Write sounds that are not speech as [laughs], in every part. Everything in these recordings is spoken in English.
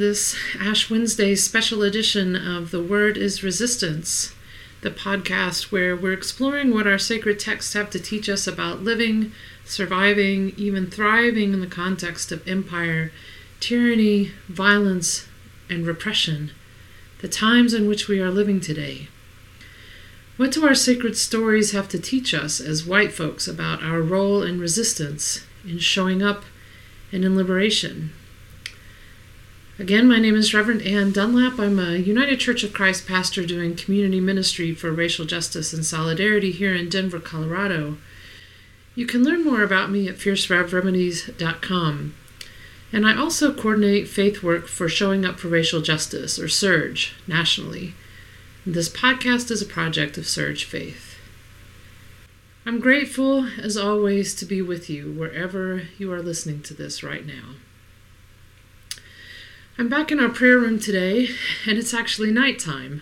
this Ash Wednesday special edition of The Word is Resistance, the podcast where we're exploring what our sacred texts have to teach us about living, surviving, even thriving in the context of empire, tyranny, violence, and repression, the times in which we are living today. What do our sacred stories have to teach us as white folks about our role in resistance, in showing up, and in liberation? Again, my name is Reverend Ann Dunlap. I'm a United Church of Christ pastor doing community ministry for racial justice and solidarity here in Denver, Colorado. You can learn more about me at fiercerevremedies.com. And I also coordinate faith work for Showing Up for Racial Justice, or SURJ, nationally. This podcast is a project of SURJ Faith. I'm grateful, as always, to be with you wherever you are listening to this right now. I'm back in our prayer room today, and it's actually nighttime.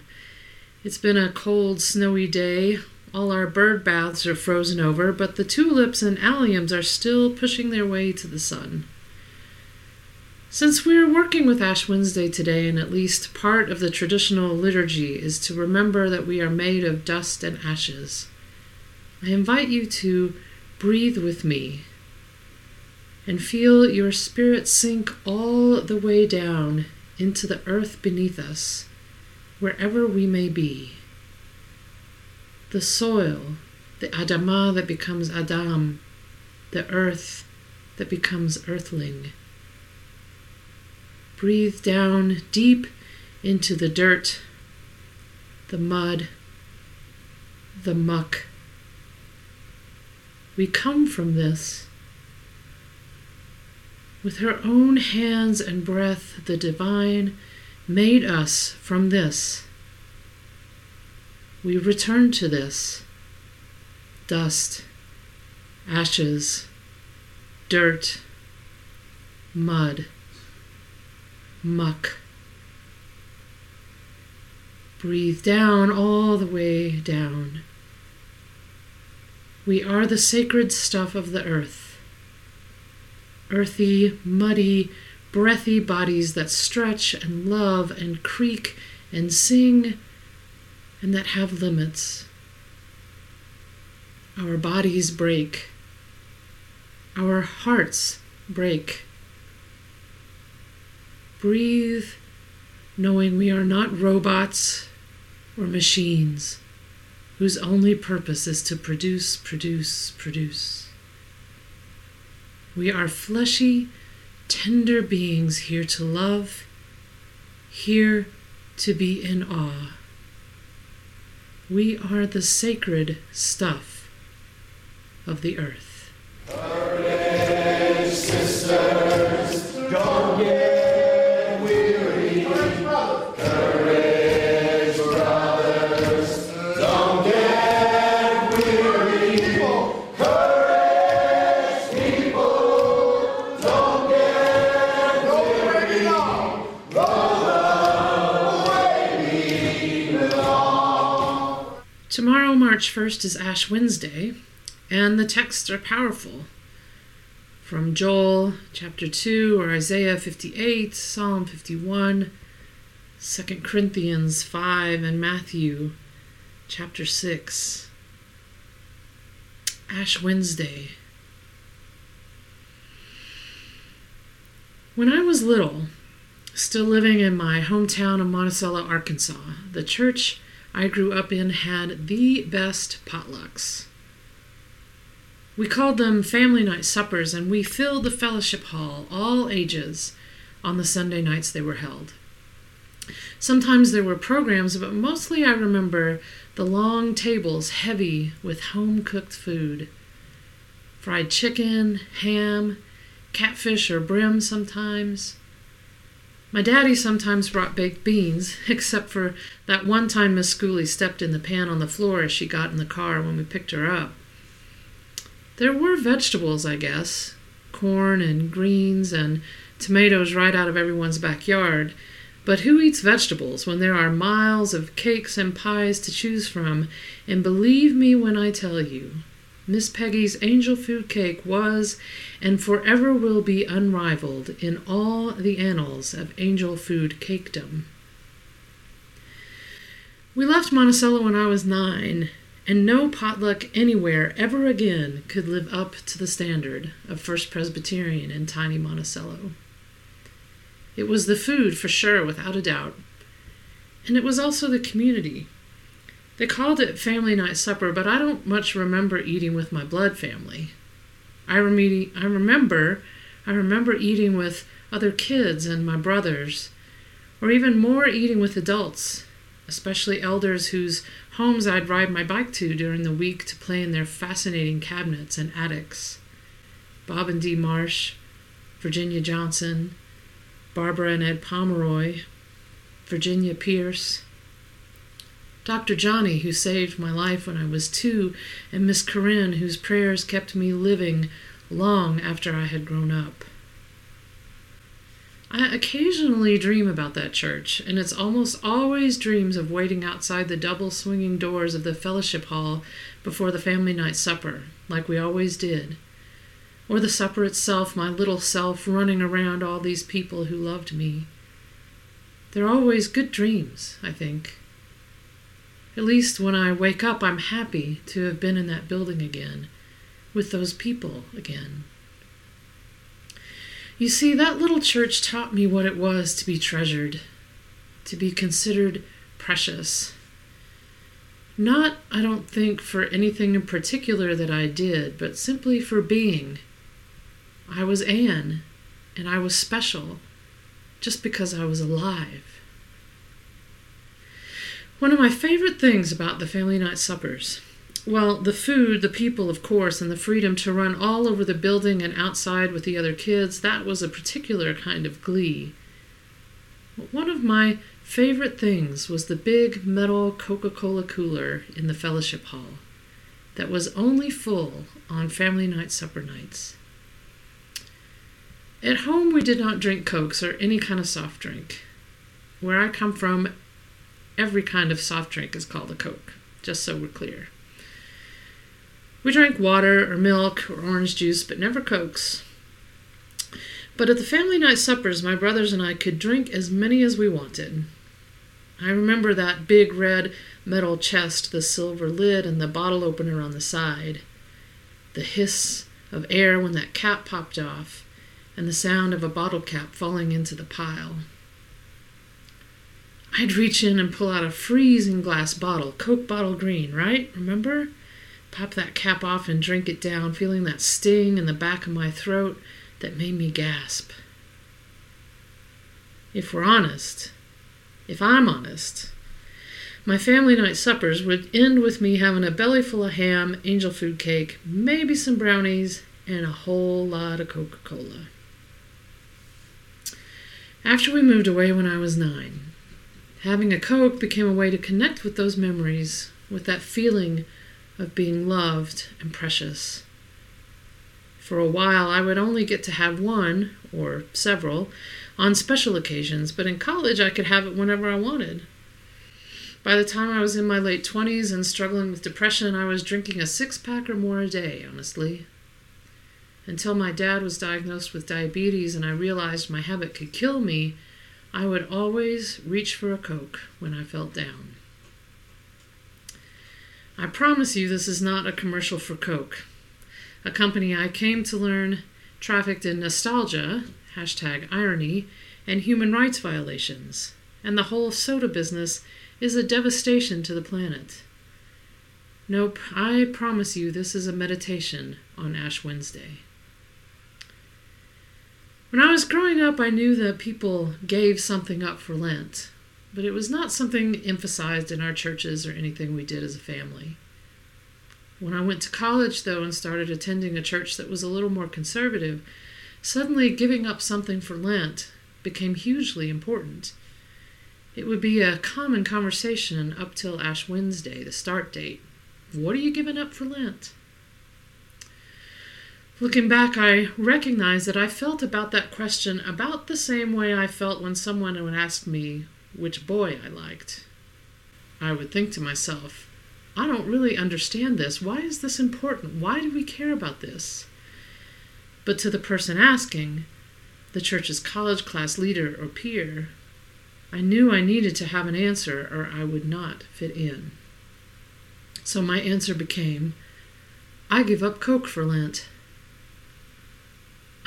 It's been a cold, snowy day. All our bird baths are frozen over, but the tulips and alliums are still pushing their way to the sun. Since we are working with Ash Wednesday today, and at least part of the traditional liturgy is to remember that we are made of dust and ashes, I invite you to breathe with me and feel your spirit sink all the way down into the earth beneath us, wherever we may be. The soil, the Adamah that becomes Adam, the earth that becomes earthling. Breathe down deep into the dirt, the mud, the muck. We come from this with her own hands and breath, the divine made us from this. We return to this dust, ashes, dirt, mud, muck. Breathe down all the way down. We are the sacred stuff of the earth earthy, muddy, breathy bodies that stretch and love and creak and sing and that have limits. Our bodies break. Our hearts break. Breathe, knowing we are not robots or machines whose only purpose is to produce, produce, produce. We are fleshy, tender beings here to love, here to be in awe. We are the sacred stuff of the earth. Courage, sisters, March 1st, is Ash Wednesday, and the texts are powerful. From Joel chapter 2 or Isaiah 58, Psalm 51, 2 Corinthians 5, and Matthew chapter 6. Ash Wednesday. When I was little, still living in my hometown of Monticello, Arkansas, the church I grew up in had the best potlucks. We called them family night suppers, and we filled the fellowship hall, all ages, on the Sunday nights they were held. Sometimes there were programs, but mostly I remember the long tables heavy with home cooked food fried chicken, ham, catfish or brim sometimes, my daddy sometimes brought baked beans, [laughs] except for that one time Miss Schooley stepped in the pan on the floor as she got in the car when we picked her up. There were vegetables, I guess corn and greens and tomatoes right out of everyone's backyard. But who eats vegetables when there are miles of cakes and pies to choose from? And believe me when I tell you, Miss Peggy's angel food cake was and forever will be unrivaled in all the annals of angel food cakedom. We left Monticello when I was nine, and no potluck anywhere ever again could live up to the standard of First Presbyterian in tiny Monticello. It was the food for sure, without a doubt, and it was also the community. They called it family night supper, but I don't much remember eating with my blood family. I, rem- I remember I remember eating with other kids and my brothers, or even more eating with adults, especially elders whose homes I'd ride my bike to during the week to play in their fascinating cabinets and attics. Bob and Dee Marsh, Virginia Johnson, Barbara and Ed Pomeroy, Virginia Pierce, Dr. Johnny, who saved my life when I was two, and Miss Corinne, whose prayers kept me living long after I had grown up. I occasionally dream about that church, and it's almost always dreams of waiting outside the double swinging doors of the fellowship hall before the family night supper, like we always did. Or the supper itself, my little self running around all these people who loved me. They're always good dreams, I think. At least when I wake up, I'm happy to have been in that building again, with those people again. You see, that little church taught me what it was to be treasured, to be considered precious. Not, I don't think, for anything in particular that I did, but simply for being. I was Anne, and I was special just because I was alive. One of my favorite things about the family night suppers, well, the food, the people, of course, and the freedom to run all over the building and outside with the other kids, that was a particular kind of glee. One of my favorite things was the big metal Coca Cola cooler in the fellowship hall that was only full on family night supper nights. At home, we did not drink Cokes or any kind of soft drink. Where I come from, every kind of soft drink is called a Coke, just so we're clear. We drank water or milk or orange juice, but never Cokes. But at the family night suppers, my brothers and I could drink as many as we wanted. I remember that big red metal chest, the silver lid, and the bottle opener on the side. The hiss of air when that cap popped off, and the sound of a bottle cap falling into the pile. I'd reach in and pull out a freezing glass bottle, Coke bottle green, right? Remember? Pop that cap off and drink it down, feeling that sting in the back of my throat that made me gasp. If we're honest, if I'm honest, my family night suppers would end with me having a belly full of ham, angel food cake, maybe some brownies, and a whole lot of Coca Cola. After we moved away when I was nine, Having a Coke became a way to connect with those memories, with that feeling of being loved and precious. For a while, I would only get to have one, or several, on special occasions, but in college I could have it whenever I wanted. By the time I was in my late 20s and struggling with depression, I was drinking a six pack or more a day, honestly. Until my dad was diagnosed with diabetes and I realized my habit could kill me, I would always reach for a Coke when I felt down. I promise you this is not a commercial for Coke, a company I came to learn trafficked in nostalgia, hashtag irony, and human rights violations, and the whole soda business is a devastation to the planet. Nope, I promise you this is a meditation on Ash Wednesday. When I was growing up, I knew that people gave something up for Lent, but it was not something emphasized in our churches or anything we did as a family. When I went to college, though, and started attending a church that was a little more conservative, suddenly giving up something for Lent became hugely important. It would be a common conversation up till Ash Wednesday, the start date. What are you giving up for Lent? Looking back, I recognize that I felt about that question about the same way I felt when someone would ask me which boy I liked. I would think to myself, I don't really understand this. Why is this important? Why do we care about this? But to the person asking, the church's college class leader or peer, I knew I needed to have an answer or I would not fit in. So my answer became I give up Coke for Lent.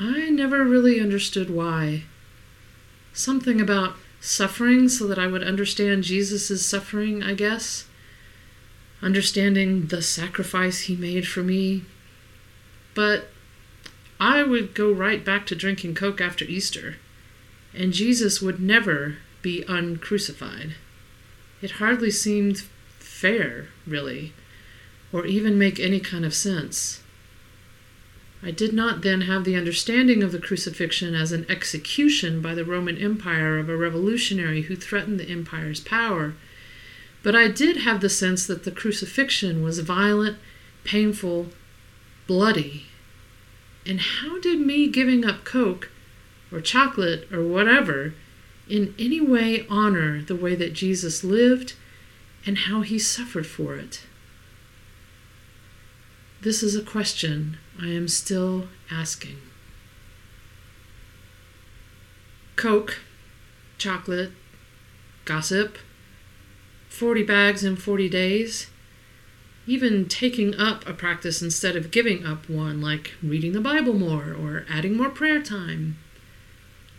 I never really understood why. Something about suffering so that I would understand Jesus' suffering, I guess. Understanding the sacrifice he made for me. But I would go right back to drinking Coke after Easter, and Jesus would never be uncrucified. It hardly seemed fair, really, or even make any kind of sense. I did not then have the understanding of the crucifixion as an execution by the Roman Empire of a revolutionary who threatened the empire's power, but I did have the sense that the crucifixion was violent, painful, bloody. And how did me giving up Coke or chocolate or whatever in any way honor the way that Jesus lived and how he suffered for it? This is a question I am still asking. Coke, chocolate, gossip, 40 bags in 40 days, even taking up a practice instead of giving up one, like reading the Bible more or adding more prayer time.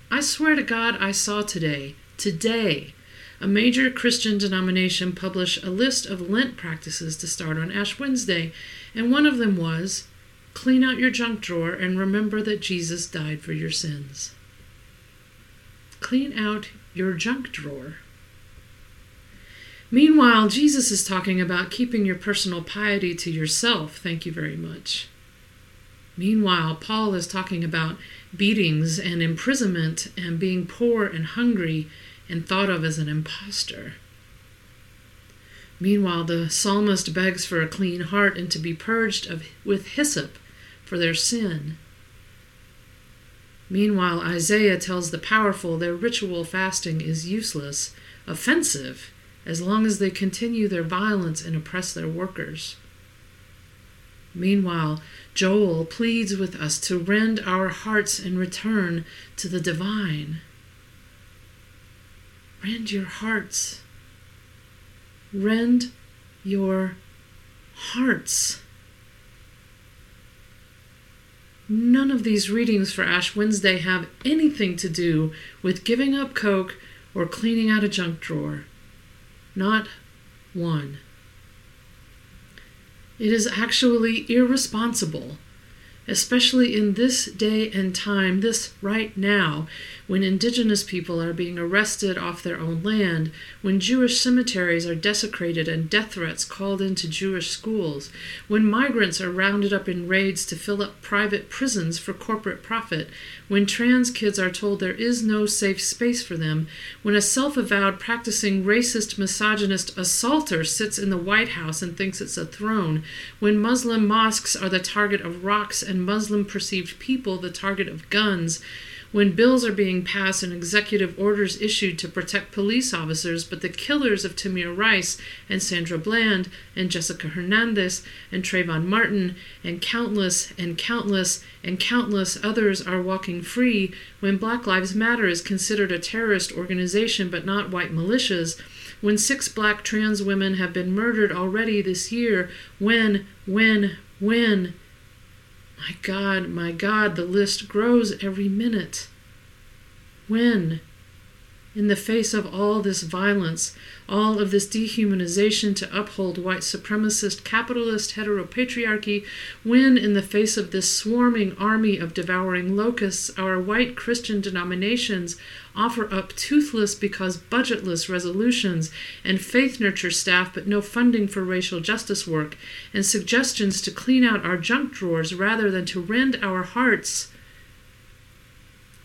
I swear to God, I saw today, today, a major Christian denomination published a list of Lent practices to start on Ash Wednesday, and one of them was clean out your junk drawer and remember that Jesus died for your sins. Clean out your junk drawer. Meanwhile, Jesus is talking about keeping your personal piety to yourself. Thank you very much. Meanwhile, Paul is talking about beatings and imprisonment and being poor and hungry and thought of as an impostor. Meanwhile, the psalmist begs for a clean heart and to be purged of, with hyssop for their sin. Meanwhile, Isaiah tells the powerful their ritual fasting is useless, offensive, as long as they continue their violence and oppress their workers. Meanwhile, Joel pleads with us to rend our hearts and return to the divine. Rend your hearts. Rend your hearts. None of these readings for Ash Wednesday have anything to do with giving up Coke or cleaning out a junk drawer. Not one. It is actually irresponsible especially in this day and time, this right now, when indigenous people are being arrested off their own land, when Jewish cemeteries are desecrated and death threats called into Jewish schools, when migrants are rounded up in raids to fill up private prisons for corporate profit, when trans kids are told there is no safe space for them, when a self avowed practicing racist, misogynist assaulter sits in the White House and thinks it's a throne, when Muslim mosques are the target of rocks and Muslim perceived people the target of guns, when bills are being passed and executive orders issued to protect police officers, but the killers of Tamir Rice and Sandra Bland and Jessica Hernandez and Trayvon Martin and countless and countless and countless others are walking free, when Black Lives Matter is considered a terrorist organization but not white militias, when six black trans women have been murdered already this year, when, when, when, my God, my God, the list grows every minute. When, in the face of all this violence, all of this dehumanization to uphold white supremacist, capitalist heteropatriarchy, when, in the face of this swarming army of devouring locusts, our white Christian denominations offer up toothless because budgetless resolutions and faith nurture staff but no funding for racial justice work, and suggestions to clean out our junk drawers rather than to rend our hearts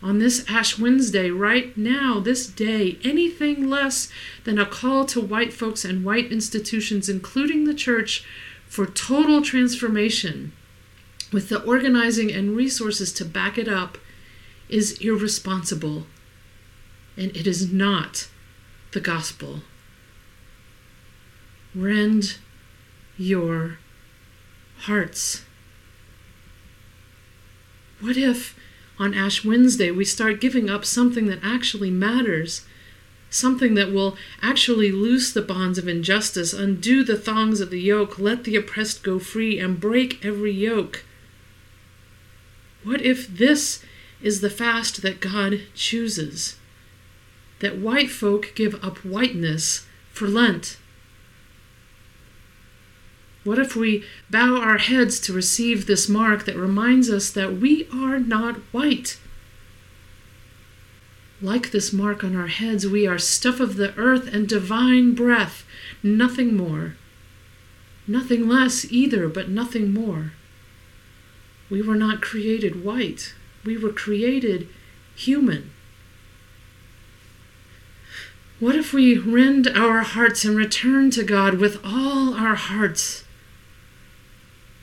on this Ash Wednesday, right now, this day, anything less than a call to white folks and white institutions, including the church, for total transformation with the organizing and resources to back it up is irresponsible. And it is not the gospel. Rend your hearts? What if on Ash Wednesday we start giving up something that actually matters? Something that will actually loose the bonds of injustice, undo the thongs of the yoke, let the oppressed go free, and break every yoke. What if this is the fast that God chooses? That white folk give up whiteness for Lent? What if we bow our heads to receive this mark that reminds us that we are not white? Like this mark on our heads, we are stuff of the earth and divine breath, nothing more. Nothing less either, but nothing more. We were not created white, we were created human. What if we rend our hearts and return to God with all our hearts?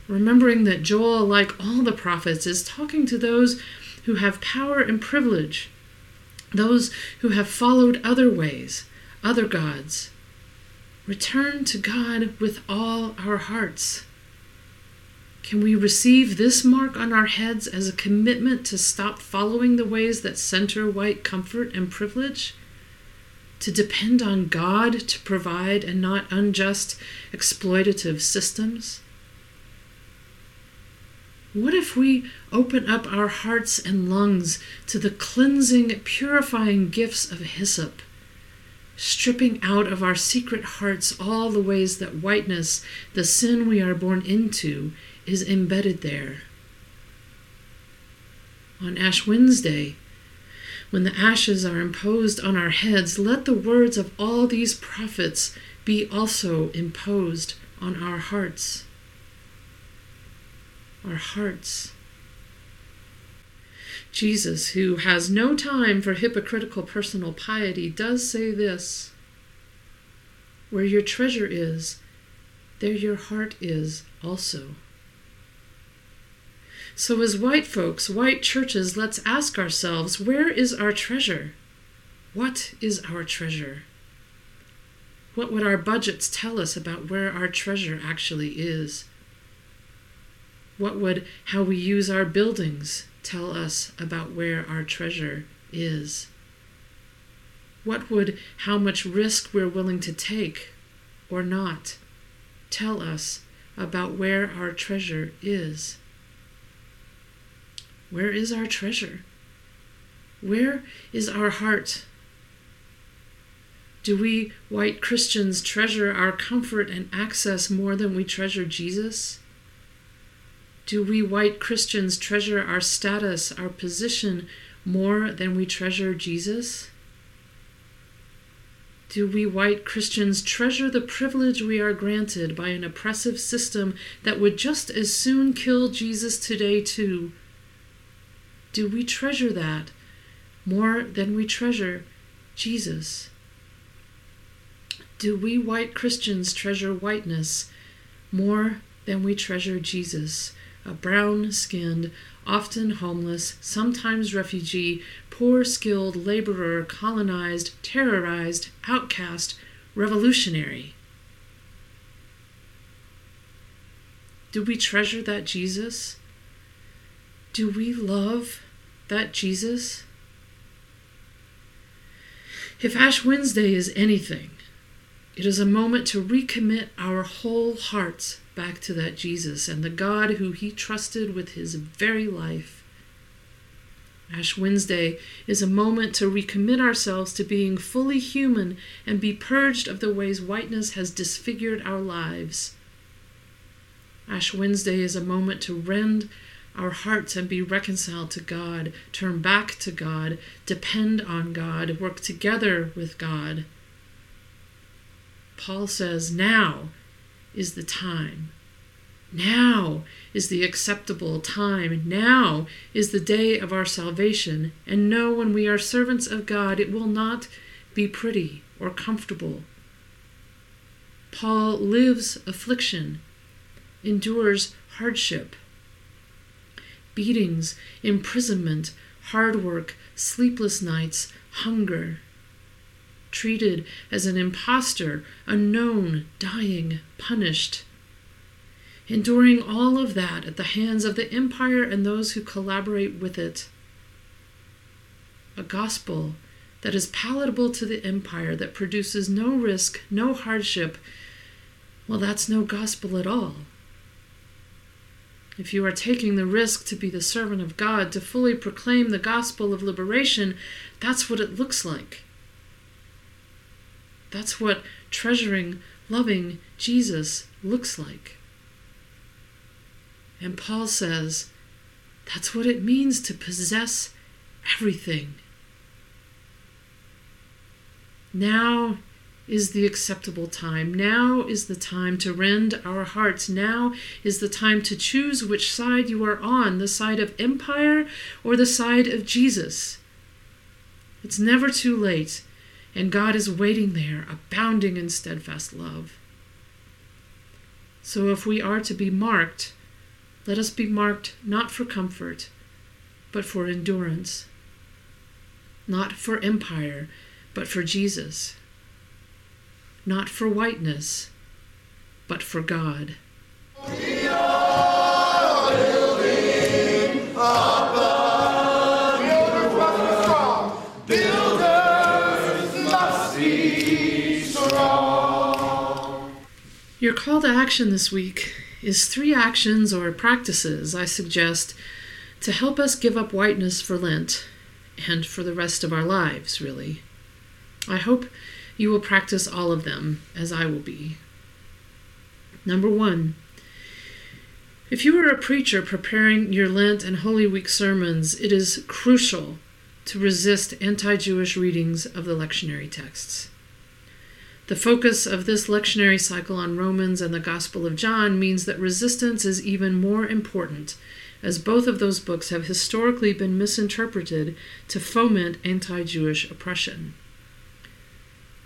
Remembering that Joel, like all the prophets, is talking to those who have power and privilege, those who have followed other ways, other gods. Return to God with all our hearts. Can we receive this mark on our heads as a commitment to stop following the ways that center white comfort and privilege? To depend on God to provide and not unjust, exploitative systems? What if we open up our hearts and lungs to the cleansing, purifying gifts of hyssop, stripping out of our secret hearts all the ways that whiteness, the sin we are born into, is embedded there. On Ash Wednesday, when the ashes are imposed on our heads, let the words of all these prophets be also imposed on our hearts. Our hearts. Jesus, who has no time for hypocritical personal piety, does say this Where your treasure is, there your heart is also. So, as white folks, white churches, let's ask ourselves where is our treasure? What is our treasure? What would our budgets tell us about where our treasure actually is? What would how we use our buildings tell us about where our treasure is? What would how much risk we're willing to take or not tell us about where our treasure is? Where is our treasure? Where is our heart? Do we white Christians treasure our comfort and access more than we treasure Jesus? Do we white Christians treasure our status, our position more than we treasure Jesus? Do we white Christians treasure the privilege we are granted by an oppressive system that would just as soon kill Jesus today, too? Do we treasure that more than we treasure Jesus? Do we white Christians treasure whiteness more than we treasure Jesus, a brown skinned, often homeless, sometimes refugee, poor skilled laborer, colonized, terrorized, outcast, revolutionary? Do we treasure that Jesus? Do we love that Jesus? If Ash Wednesday is anything, it is a moment to recommit our whole hearts back to that Jesus and the God who he trusted with his very life. Ash Wednesday is a moment to recommit ourselves to being fully human and be purged of the ways whiteness has disfigured our lives. Ash Wednesday is a moment to rend our hearts and be reconciled to God, turn back to God, depend on God, work together with God. Paul says, Now is the time. Now is the acceptable time. Now is the day of our salvation. And know when we are servants of God, it will not be pretty or comfortable. Paul lives affliction, endures hardship beatings, imprisonment, hard work, sleepless nights, hunger. Treated as an impostor, unknown, dying, punished. enduring all of that at the hands of the empire and those who collaborate with it. A gospel that is palatable to the empire, that produces no risk, no hardship, well, that's no gospel at all. If you are taking the risk to be the servant of God, to fully proclaim the gospel of liberation, that's what it looks like. That's what treasuring, loving Jesus looks like. And Paul says that's what it means to possess everything. Now is the acceptable time. Now is the time to rend our hearts. Now is the time to choose which side you are on the side of empire or the side of Jesus. It's never too late, and God is waiting there, abounding in steadfast love. So if we are to be marked, let us be marked not for comfort, but for endurance, not for empire, but for Jesus, not for whiteness, but for God. Your call to action this week is three actions or practices I suggest to help us give up whiteness for Lent and for the rest of our lives, really. I hope you will practice all of them, as I will be. Number one, if you are a preacher preparing your Lent and Holy Week sermons, it is crucial to resist anti Jewish readings of the lectionary texts. The focus of this lectionary cycle on Romans and the Gospel of John means that resistance is even more important, as both of those books have historically been misinterpreted to foment anti Jewish oppression.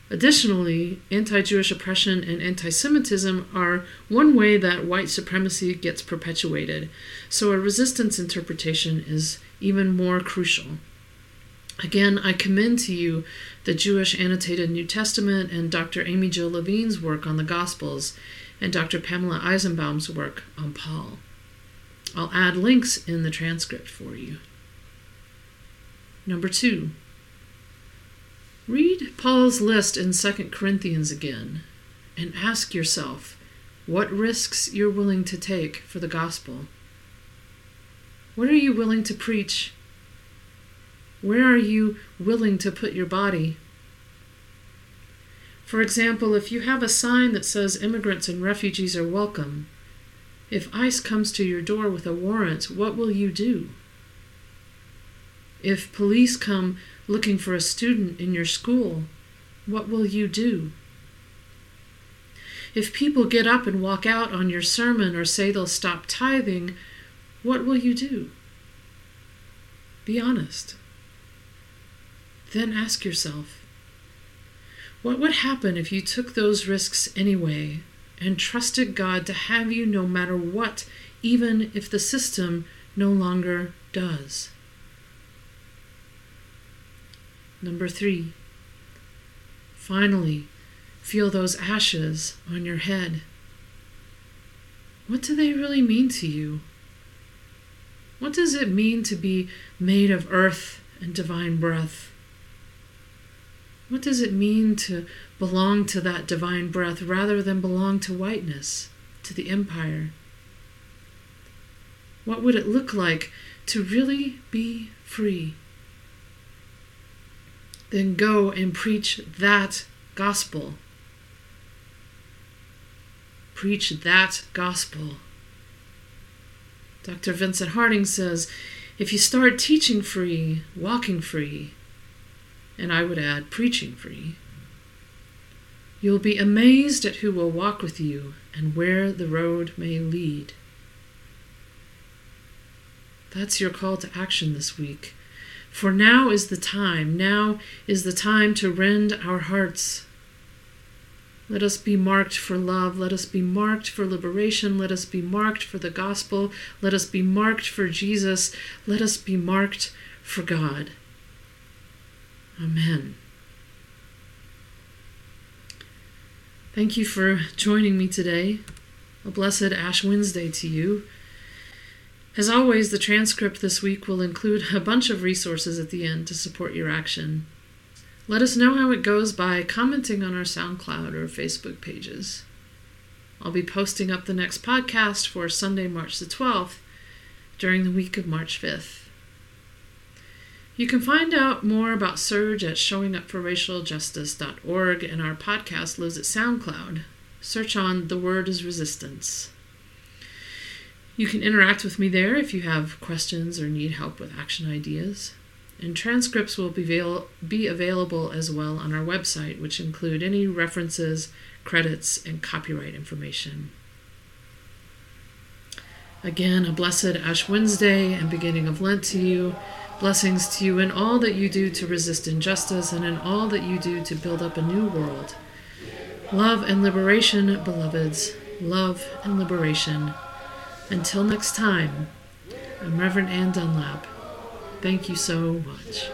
Additionally, anti Jewish oppression and anti Semitism are one way that white supremacy gets perpetuated, so a resistance interpretation is even more crucial. Again, I commend to you the Jewish Annotated New Testament and Dr. Amy Jill Levine's work on the Gospels and Dr. Pamela Eisenbaum's work on Paul. I'll add links in the transcript for you. Number two, read Paul's list in 2 Corinthians again and ask yourself what risks you're willing to take for the gospel. What are you willing to preach where are you willing to put your body? For example, if you have a sign that says immigrants and refugees are welcome, if ICE comes to your door with a warrant, what will you do? If police come looking for a student in your school, what will you do? If people get up and walk out on your sermon or say they'll stop tithing, what will you do? Be honest. Then ask yourself what would happen if you took those risks anyway and trusted God to have you no matter what, even if the system no longer does? Number three, finally, feel those ashes on your head. What do they really mean to you? What does it mean to be made of earth and divine breath? What does it mean to belong to that divine breath rather than belong to whiteness, to the empire? What would it look like to really be free? Then go and preach that gospel. Preach that gospel. Dr. Vincent Harding says if you start teaching free, walking free, and I would add preaching free, you'll be amazed at who will walk with you and where the road may lead. That's your call to action this week. For now is the time, now is the time to rend our hearts. Let us be marked for love. Let us be marked for liberation. Let us be marked for the gospel. Let us be marked for Jesus. Let us be marked for God. Amen. Thank you for joining me today. A blessed Ash Wednesday to you. As always, the transcript this week will include a bunch of resources at the end to support your action. Let us know how it goes by commenting on our SoundCloud or Facebook pages. I'll be posting up the next podcast for Sunday, March the 12th during the week of March 5th. You can find out more about SURJ at showingupforracialjustice.org, and our podcast lives at SoundCloud. Search on The Word is Resistance. You can interact with me there if you have questions or need help with action ideas. And transcripts will be, avail- be available as well on our website, which include any references, credits, and copyright information. Again, a blessed Ash Wednesday and beginning of Lent to you. Blessings to you in all that you do to resist injustice and in all that you do to build up a new world. Love and liberation, beloveds. Love and liberation. Until next time, I'm Reverend Ann Dunlap. Thank you so much.